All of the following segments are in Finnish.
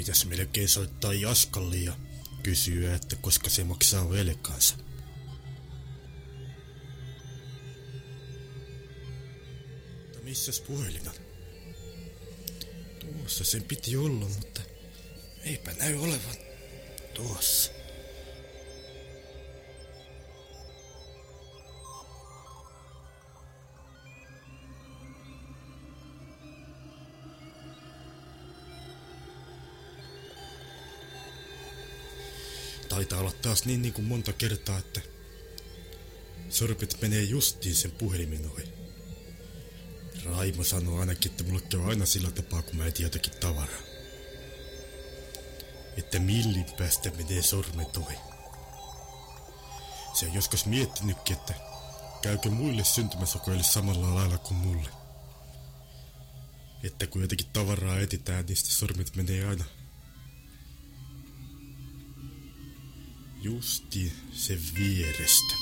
pitäisi melkein soittaa Jaskalle ja kysyä, että koska se maksaa velkaansa. Mutta missäs puhelin on? Tuossa sen piti olla, mutta eipä näy olevan tuossa. Taitaa olla taas niin, niin kuin monta kertaa, että sorpet menee justiin sen puhelimen ohi. Raimo sanoo ainakin, että mulle käy aina sillä tapaa, kun mä etin jotakin tavaraa. Että millin päästä menee sormet ohi. Se on joskus miettinytkin, että käykö muille syntymäsokoille samalla lailla kuin mulle. Että kun jotakin tavaraa etitään, niin sitten sormet menee aina Justi se vierestä.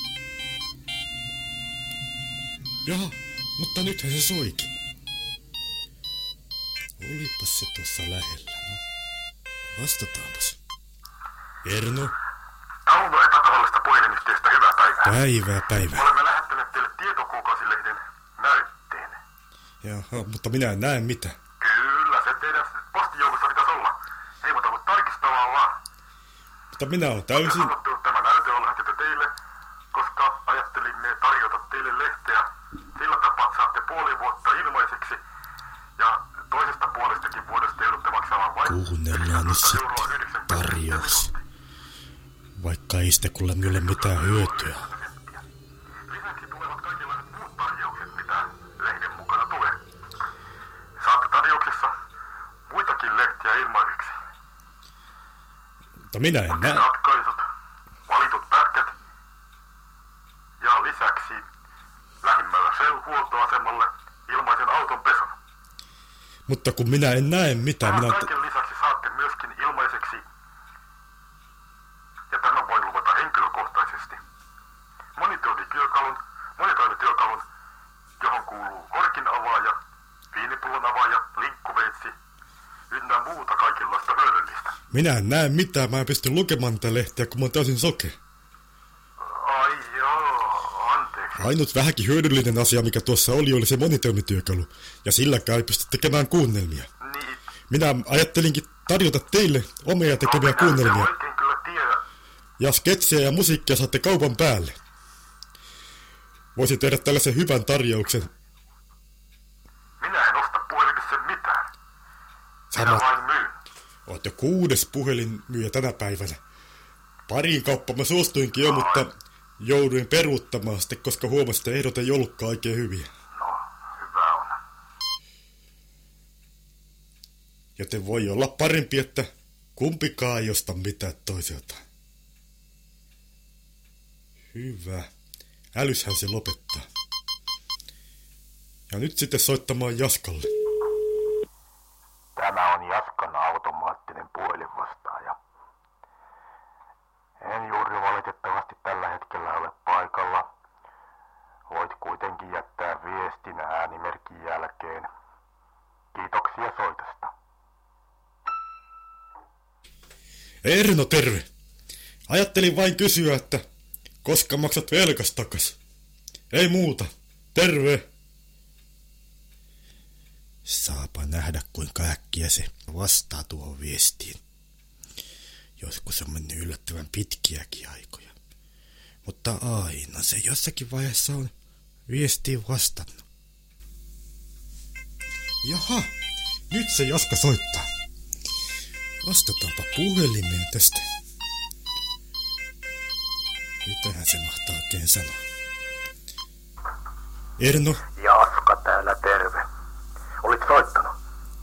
Jaha, mutta nythän se soikin. Olipas se tuossa lähellä, no. Vastataanpas. Erno, Tauno epätavallista puhelinyhteistä, hyvää päivää. päivää päivää. Olemme lähettäneet teille tietokuukausilehden näytteen. Jaha, mutta minä en näe mitä. Kyllä, se teidän postijoukossa pitäisi olla. Ei muuta kuin tarkistamaan vaan. Mutta minä olen täysin... tämä näyte on lähetetty teille, koska ajattelimme tarjota teille lehteä. Sillä tapaa että saatte puoli vuotta ilmaiseksi. Ja toisesta puolestakin vuodesta joudutte maksamaan vain Kuunnellaan nyt 11 sitten euroa 90 tarjous. Vaikka ei sitä kuule minulle mitään hyötyä. Mutta minä en näe... Ratkaisut, valitut pätkät ja lisäksi lähimmällä Shell-huoltoasemalle ilmaisen auton pesun. Mutta kun minä en näe mitään, Tämän minä... kaiken lisäksi saatte myöskin ilmaiseksi, ja tämän voin luvata henkilökohtaisesti, monitoimityökalun, monitoimityökalun, johon kuuluu korkin avaaja, viinipullon avaaja, linkkuveitsi, ynnä muuta kaikenlaista hyödyllistä. Minä en näe mitään, mä en pysty lukemaan tätä lehteä, kun mä oon täysin soke. Ai joo, anteeksi. Ainut vähänkin hyödyllinen asia, mikä tuossa oli, oli se monitoimityökalu. Ja silläkään ei pysty tekemään kuunnelmia. Niin, Minä ajattelinkin tarjota teille omia tekemiä en kuunnelmia. Ja sketsejä ja musiikkia saatte kaupan päälle. Voisin tehdä tällaisen hyvän tarjouksen. Minä en osta puhelimissa mitään. Minä Sama, oot jo kuudes puhelinmyyjä tänä päivänä. Pariin kauppaan mä suostuinkin jo, mutta jouduin peruuttamaan sitten, koska huomasin, että ehdot ei ollutkaan oikein hyviä. Joten voi olla parempi, että kumpikaan ei osta mitään toiselta. Hyvä. Älyshän se lopettaa. Ja nyt sitten soittamaan Jaskalle. Erno, terve. Ajattelin vain kysyä, että koska maksat velkas takas. Ei muuta. Terve. Saapa nähdä, kuinka äkkiä se vastaa tuohon viestiin. Joskus on mennyt yllättävän pitkiäkin aikoja. Mutta aina se jossakin vaiheessa on viestiin vastannut. Jaha, nyt se Jaska soittaa. Vastataanpa puhelimeen tästä. Mitähän se mahtaa oikein sanoa? Erno? Jaska täällä terve. Olit soittanut?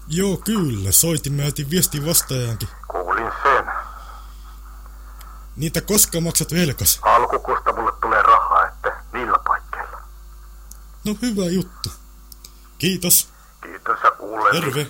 Joo, kyllä. Soitin, mä otin viestin vastaajankin. Kuulin sen. Niitä koska maksat velkas? Alkukuusta mulle tulee rahaa, että niillä paikkeilla. No hyvä juttu. Kiitos. Kiitos ja kuulen. Terve.